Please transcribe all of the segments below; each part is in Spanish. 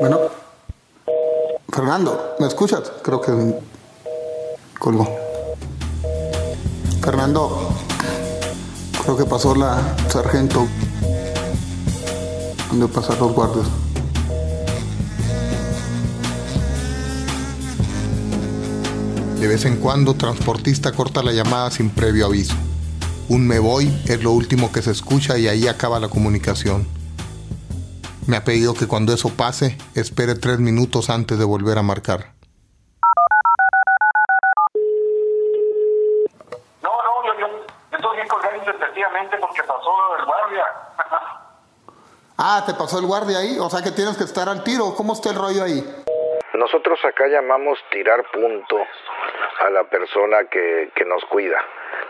Bueno, Fernando, ¿me escuchas? Creo que colgó. Fernando, creo que pasó la sargento. ¿Dónde pasan los guardias? De vez en cuando, transportista corta la llamada sin previo aviso. Un me voy es lo último que se escucha y ahí acaba la comunicación. Me ha pedido que cuando eso pase, espere tres minutos antes de volver a marcar. No, no, yo, yo, estoy bien colgado efectivamente porque pasó el guardia. Ah, ¿te pasó el guardia ahí? O sea que tienes que estar al tiro. ¿Cómo está el rollo ahí? Nosotros acá llamamos tirar punto a la persona que, que nos cuida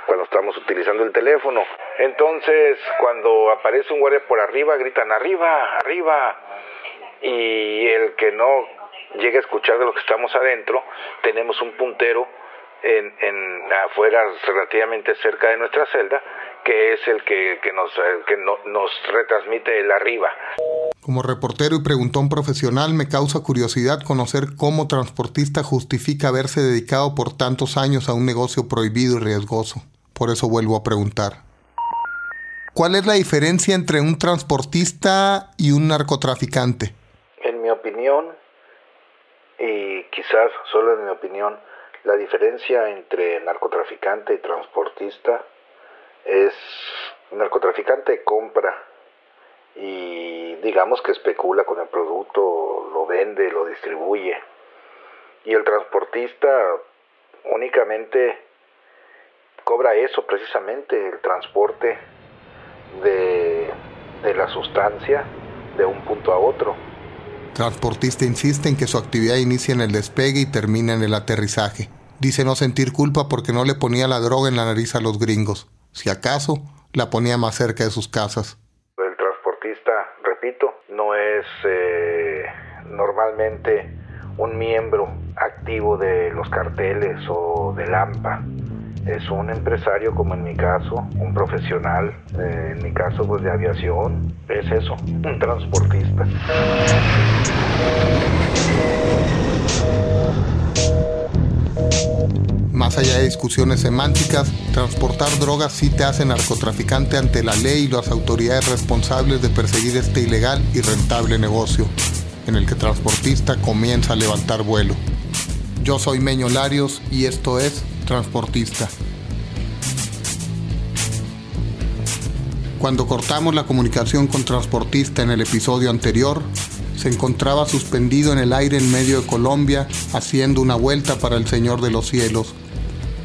cuando estamos utilizando el teléfono. Entonces, cuando aparece un guardia por arriba, gritan arriba, arriba. Y el que no llega a escuchar de lo que estamos adentro, tenemos un puntero en, en afuera, relativamente cerca de nuestra celda, que es el que, que nos, que no, nos retransmite el arriba. Como reportero y preguntón profesional me causa curiosidad conocer cómo transportista justifica haberse dedicado por tantos años a un negocio prohibido y riesgoso. Por eso vuelvo a preguntar. ¿Cuál es la diferencia entre un transportista y un narcotraficante? En mi opinión, y quizás solo en mi opinión, la diferencia entre narcotraficante y transportista es narcotraficante compra y digamos que especula con el producto, lo vende, lo distribuye. Y el transportista únicamente cobra eso precisamente, el transporte de, de la sustancia de un punto a otro. Transportista insiste en que su actividad inicia en el despegue y termina en el aterrizaje. Dice no sentir culpa porque no le ponía la droga en la nariz a los gringos. Si acaso, la ponía más cerca de sus casas. El transportista, repito, no eh, normalmente un miembro activo de los carteles o del AMPA. Es un empresario como en mi caso, un profesional, eh, en mi caso pues de aviación, es eso, un transportista. Más allá de discusiones semánticas, transportar drogas sí te hace narcotraficante ante la ley y las autoridades responsables de perseguir este ilegal y rentable negocio, en el que transportista comienza a levantar vuelo. Yo soy Meño Larios y esto es Transportista. Cuando cortamos la comunicación con Transportista en el episodio anterior, se encontraba suspendido en el aire en medio de Colombia haciendo una vuelta para el Señor de los Cielos.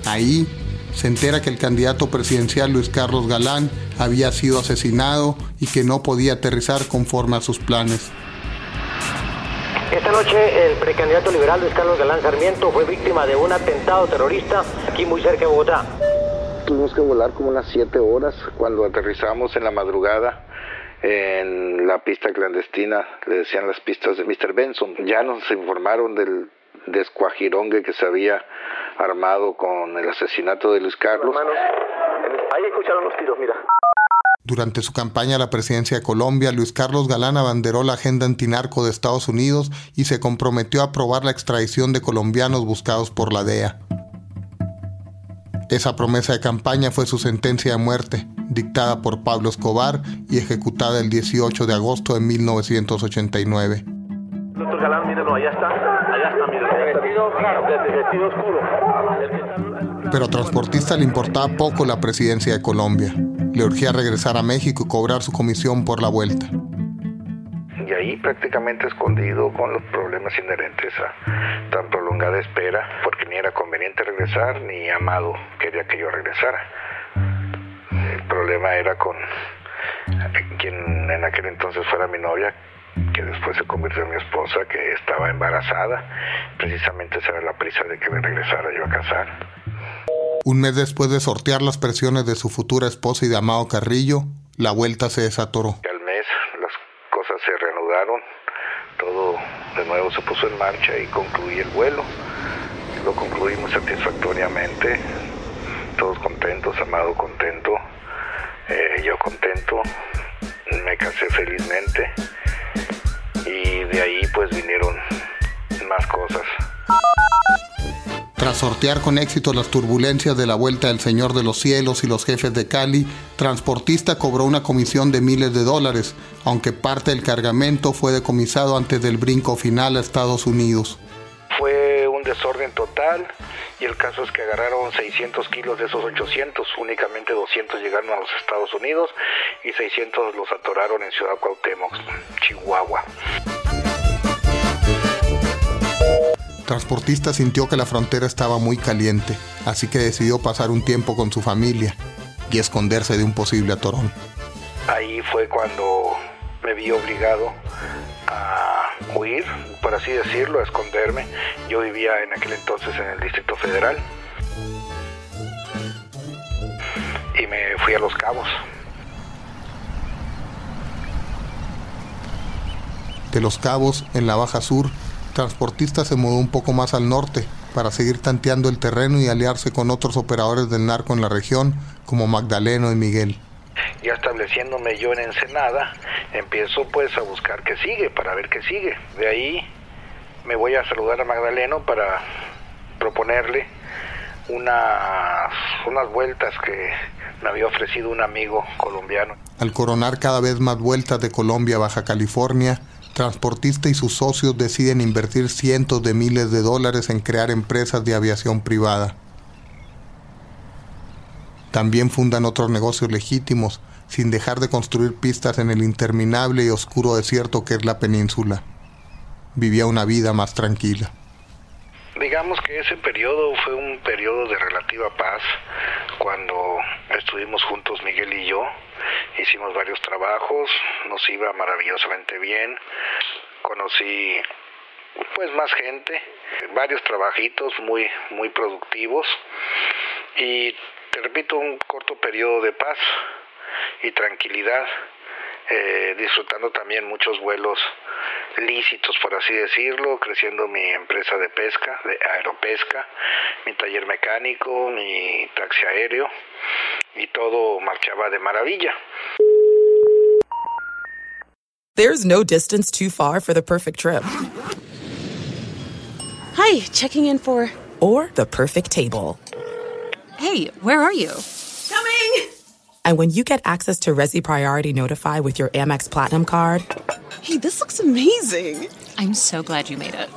Ahí se entera que el candidato presidencial Luis Carlos Galán había sido asesinado y que no podía aterrizar conforme a sus planes. Esta noche el precandidato liberal Luis Carlos Galán Sarmiento fue víctima de un atentado terrorista aquí muy cerca de Bogotá. Tuvimos que volar como unas 7 horas cuando aterrizamos en la madrugada. en la pista clandestina, le decían las pistas de Mr. Benson. Ya nos informaron del descuajirongue que se había armado con el asesinato de Luis Carlos. ahí escucharon los tiros, mira. Durante su campaña a la presidencia de Colombia, Luis Carlos Galán abanderó la agenda antinarco de Estados Unidos y se comprometió a aprobar la extradición de colombianos buscados por la DEA. Esa promesa de campaña fue su sentencia de muerte, dictada por Pablo Escobar y ejecutada el 18 de agosto de 1989. Doctor Galán, mírenlo, allá está, allá está, mírenlo. Vestido, claro, vestido oscuro. Pero a transportista le importaba poco la presidencia de Colombia. Le urgía regresar a México y cobrar su comisión por la vuelta. Y ahí prácticamente escondido con los problemas inherentes a tan prolongada espera, porque ni era conveniente regresar, ni Amado quería que yo regresara. El problema era con quien en aquel entonces fuera mi novia, que después se convirtió en mi esposa, que estaba embarazada. Precisamente esa era la prisa de que me regresara yo a casar. Un mes después de sortear las presiones de su futura esposa y de Amado Carrillo, la vuelta se desatoró. Al mes las cosas se reanudaron, todo de nuevo se puso en marcha y concluí el vuelo. Lo concluimos satisfactoriamente, todos contentos, Amado contento, eh, yo contento, me casé felizmente sortear con éxito las turbulencias de la vuelta del Señor de los Cielos y los jefes de Cali, Transportista cobró una comisión de miles de dólares, aunque parte del cargamento fue decomisado antes del brinco final a Estados Unidos. Fue un desorden total y el caso es que agarraron 600 kilos de esos 800, únicamente 200 llegaron a los Estados Unidos y 600 los atoraron en Ciudad Cuauhtémoc, Chihuahua. Transportista sintió que la frontera estaba muy caliente, así que decidió pasar un tiempo con su familia y esconderse de un posible atorón. Ahí fue cuando me vi obligado a huir, por así decirlo, a esconderme. Yo vivía en aquel entonces en el Distrito Federal y me fui a Los Cabos. De Los Cabos, en la Baja Sur, transportista se mudó un poco más al norte para seguir tanteando el terreno y aliarse con otros operadores del narco en la región como Magdaleno y Miguel. Ya estableciéndome yo en Ensenada, empiezo pues a buscar qué sigue, para ver qué sigue. De ahí me voy a saludar a Magdaleno para proponerle unas, unas vueltas que me había ofrecido un amigo colombiano. Al coronar cada vez más vueltas de Colombia a Baja California, Transportista y sus socios deciden invertir cientos de miles de dólares en crear empresas de aviación privada. También fundan otros negocios legítimos, sin dejar de construir pistas en el interminable y oscuro desierto que es la península. Vivía una vida más tranquila. Digamos que ese periodo fue un periodo de relativa paz, cuando estuvimos juntos Miguel y yo, hicimos varios trabajos, nos iba maravillosamente bien, conocí pues más gente, varios trabajitos muy muy productivos y te repito un corto periodo de paz y tranquilidad, eh, disfrutando también muchos vuelos lícitos, por así decirlo, creciendo mi empresa de pesca, de aeropesca, mi taller mecánico, mi taxi aéreo y todo marchaba de maravilla. There's no distance too far for the perfect trip. Hi, checking in for or the perfect table. Hey, where are you? Coming! And when you get access to Resi Priority Notify with your Amex Platinum card, Hey, this looks amazing. I'm so glad you made it.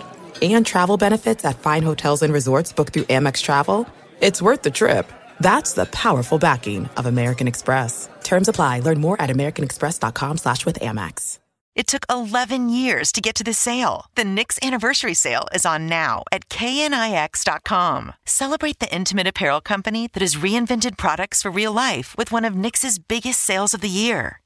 and travel benefits at fine hotels and resorts booked through Amex Travel, it's worth the trip. That's the powerful backing of American Express. Terms apply. Learn more at americanexpress.com slash with Amex. It took 11 years to get to this sale. The Knix anniversary sale is on now at knix.com. Celebrate the intimate apparel company that has reinvented products for real life with one of Knix's biggest sales of the year.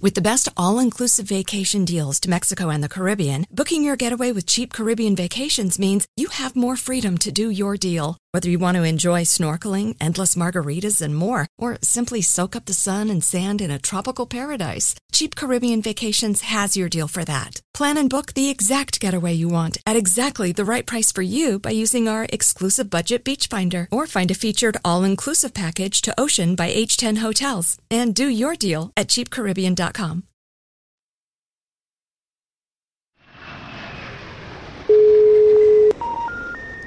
With the best all inclusive vacation deals to Mexico and the Caribbean, booking your getaway with cheap Caribbean vacations means you have more freedom to do your deal. Whether you want to enjoy snorkeling, endless margaritas, and more, or simply soak up the sun and sand in a tropical paradise, Cheap Caribbean Vacations has your deal for that. Plan and book the exact getaway you want at exactly the right price for you by using our exclusive budget beach finder or find a featured all-inclusive package to Ocean by H10 Hotels and do your deal at cheapcaribbean.com.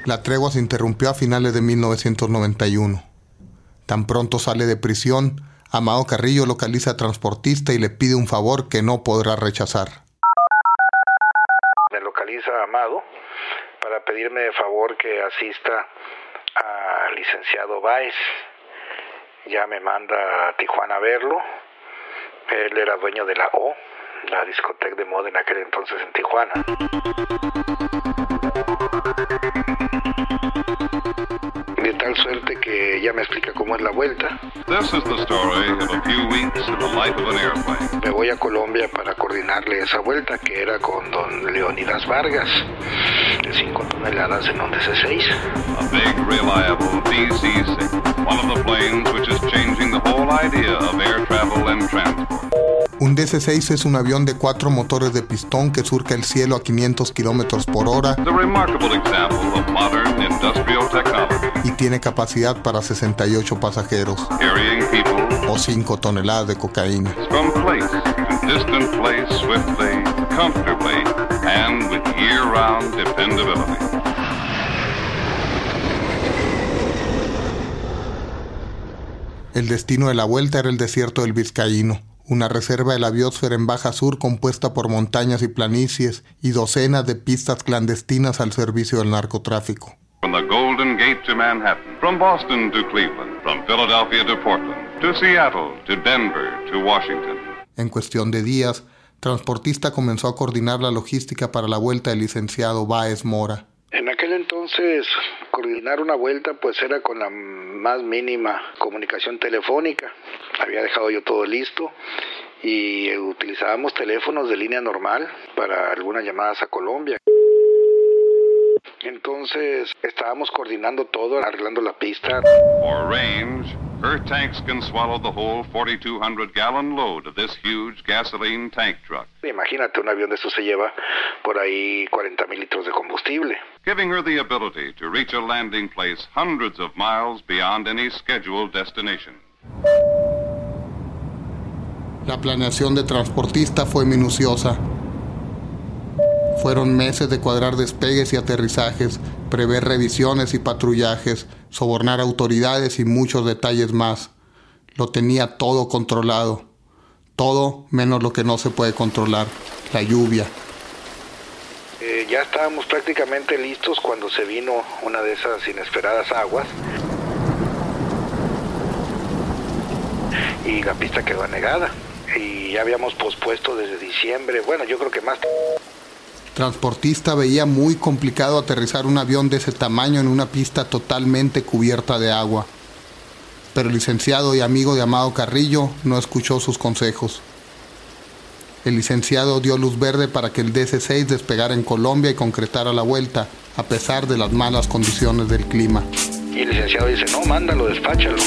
La tregua se interrumpió a finales de 1991. Tan pronto sale de prisión, Amado Carrillo localiza a transportista y le pide un favor que no podrá rechazar. Me localiza Amado para pedirme de favor que asista al licenciado Báez. Ya me manda a Tijuana a verlo. Él era dueño de la O, la discoteca de moda en aquel entonces en Tijuana. Que ya me explica cómo es la vuelta. This is the story of a few weeks in the life of an airplane. Me voy a Colombia para coordinarle esa vuelta que era con don Leonidas Vargas, de 5 toneladas en un DC-6. A big, reliable DC-6, one of the planes which is changing the whole idea of air travel and transport. Un DC-6 es un avión de cuatro motores de pistón que surca el cielo a 500 kilómetros por hora. Y tiene capacidad para 68 pasajeros. O 5 toneladas de cocaína. El destino de la vuelta era el desierto del Vizcaíno, una reserva de la biosfera en Baja Sur compuesta por montañas y planicies y docenas de pistas clandestinas al servicio del narcotráfico. From the Golden Gate to Manhattan, from Boston to Cleveland, from Philadelphia to Portland, to Seattle, to Denver, to Washington. En cuestión de días, Transportista comenzó a coordinar la logística para la vuelta del licenciado Báez Mora. En aquel entonces, coordinar una vuelta pues era con la más mínima comunicación telefónica. Había dejado yo todo listo y utilizábamos teléfonos de línea normal para algunas llamadas a Colombia. Entonces estábamos coordinando todo, arreglando la pista. Her tanks can swallow the whole 4,200 gallon load of this huge gasoline tank truck, Imagínate, un avión de eso se lleva por ahí 40 mil litros de combustible. giving her the ability to reach a landing place hundreds of miles beyond any scheduled destination. La planeación de transportista fue minuciosa. Fueron meses de cuadrar despegues y aterrizajes, prever revisiones y patrullajes, sobornar autoridades y muchos detalles más. Lo tenía todo controlado. Todo menos lo que no se puede controlar, la lluvia. Eh, ya estábamos prácticamente listos cuando se vino una de esas inesperadas aguas. Y la pista quedó anegada. Y ya habíamos pospuesto desde diciembre, bueno, yo creo que más. Transportista veía muy complicado aterrizar un avión de ese tamaño en una pista totalmente cubierta de agua. Pero el licenciado y amigo de Amado Carrillo no escuchó sus consejos. El licenciado dio luz verde para que el DC-6 despegara en Colombia y concretara la vuelta, a pesar de las malas condiciones del clima. Y el licenciado dice, no, mándalo, despáchalo.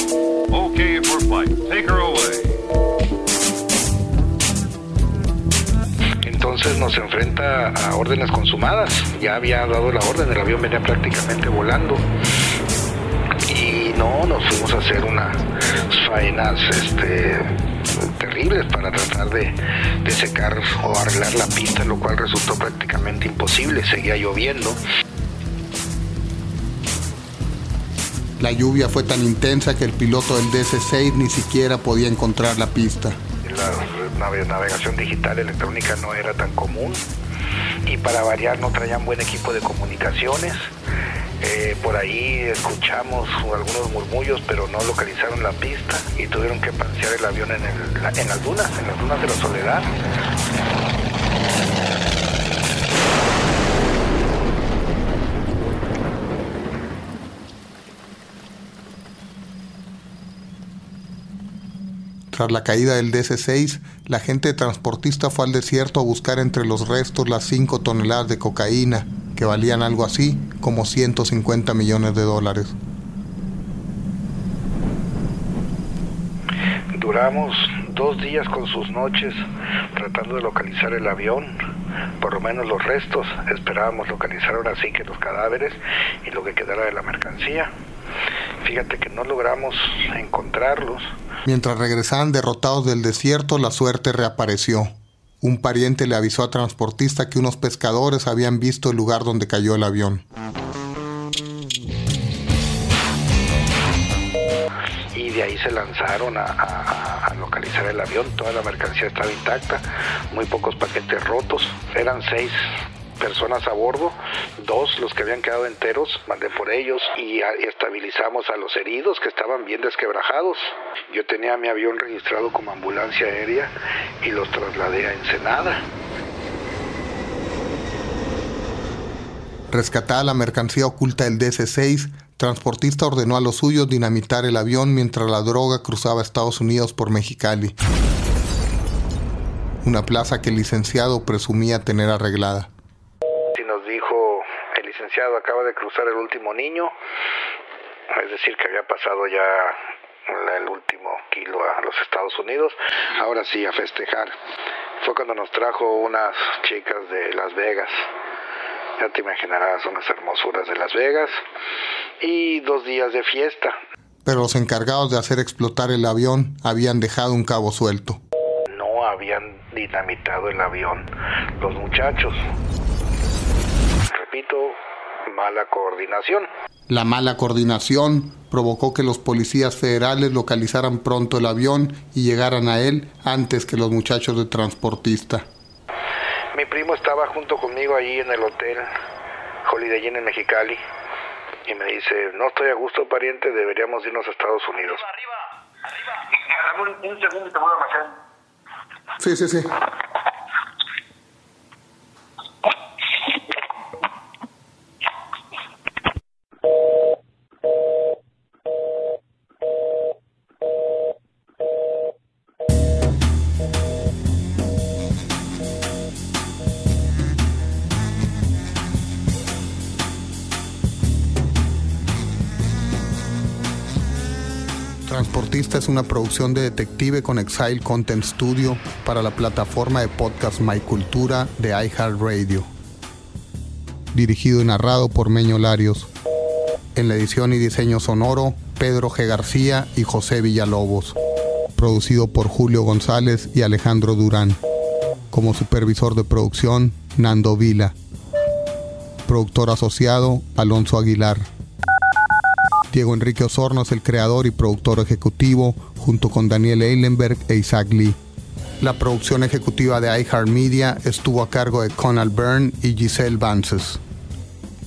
Okay for flight. Take her away. Entonces nos enfrenta a órdenes consumadas. Ya había dado la orden, el avión venía prácticamente volando. Y no, nos fuimos a hacer unas faenas este, terribles para tratar de, de secar o arreglar la pista, lo cual resultó prácticamente imposible, seguía lloviendo. La lluvia fue tan intensa que el piloto del DC-6 ni siquiera podía encontrar la pista. La navegación digital electrónica no era tan común y para variar no traían buen equipo de comunicaciones. Eh, por ahí escuchamos algunos murmullos, pero no localizaron la pista y tuvieron que pasear el avión en, el, en las dunas, en las dunas de la Soledad. Tras la caída del DC-6, la gente transportista fue al desierto a buscar entre los restos las 5 toneladas de cocaína, que valían algo así como 150 millones de dólares. Duramos dos días con sus noches tratando de localizar el avión, por lo menos los restos. Esperábamos localizar ahora sí que los cadáveres y lo que quedara de la mercancía. Fíjate que no logramos encontrarlos. Mientras regresaban derrotados del desierto, la suerte reapareció. Un pariente le avisó a transportista que unos pescadores habían visto el lugar donde cayó el avión. Y de ahí se lanzaron a, a, localizar el avión. Toda la mercancía estaba intacta, muy pocos paquetes rotos. Eran seis personas a bordo, dos los que habían quedado enteros, mandé por ellos y, estabilizamos a los heridos que estaban bien desquebrajados. Yo tenía mi avión registrado como ambulancia aérea y los trasladé a Ensenada. Rescatada la mercancía oculta del DC-6, transportista ordenó a los suyos dinamitar el avión mientras la droga cruzaba Estados Unidos por Mexicali, una plaza que el licenciado presumía tener arreglada acaba de cruzar el último niño, es decir, que había pasado ya el último kilo a los Estados Unidos, ahora sí a festejar. Fue cuando nos trajo unas chicas de Las Vegas, ya te imaginarás unas hermosuras de Las Vegas, y dos días de fiesta. Pero los encargados de hacer explotar el avión habían dejado un cabo suelto. No habían dinamitado el avión los muchachos. Repito, mala coordinación. La mala coordinación provocó que los policías federales localizaran pronto el avión y llegaran a él antes que los muchachos de transportista. Mi primo estaba junto conmigo allí en el hotel Holiday Inn en Mexicali y me dice, no estoy a gusto pariente, deberíamos irnos a Estados Unidos. Arriba, arriba. Un, segundo te voy a Sí, sí, sí. Transportista es una producción de detective con Exile Content Studio para la plataforma de podcast My Cultura de iHeartRadio. Dirigido y narrado por Meño Larios. En la edición y diseño sonoro, Pedro G. García y José Villalobos. Producido por Julio González y Alejandro Durán. Como supervisor de producción, Nando Vila. Productor asociado, Alonso Aguilar. Diego Enrique Osorno es el creador y productor ejecutivo, junto con Daniel Eilenberg e Isaac Lee. La producción ejecutiva de iHeartMedia estuvo a cargo de Conal Byrne y Giselle Vances.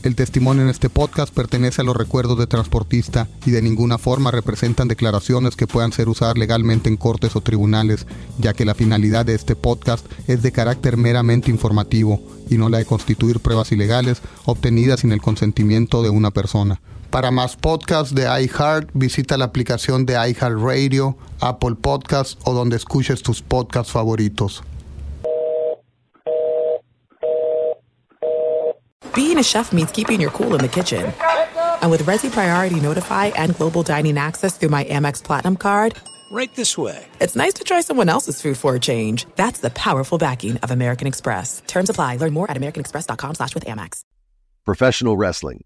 El testimonio en este podcast pertenece a los recuerdos de transportista y de ninguna forma representan declaraciones que puedan ser usadas legalmente en cortes o tribunales, ya que la finalidad de este podcast es de carácter meramente informativo y no la de constituir pruebas ilegales obtenidas sin el consentimiento de una persona. Para más podcasts de iHeart, visita la aplicación de iHeartRadio, Apple Podcasts o donde escuches tus podcasts favoritos. Being a chef means keeping your cool in the kitchen. And with Resi Priority Notify and Global Dining Access through my Amex Platinum card, right this way. It's nice to try someone else's food for a change. That's the powerful backing of American Express. Terms apply. Learn more at americanexpress.com slash with Amex. Professional wrestling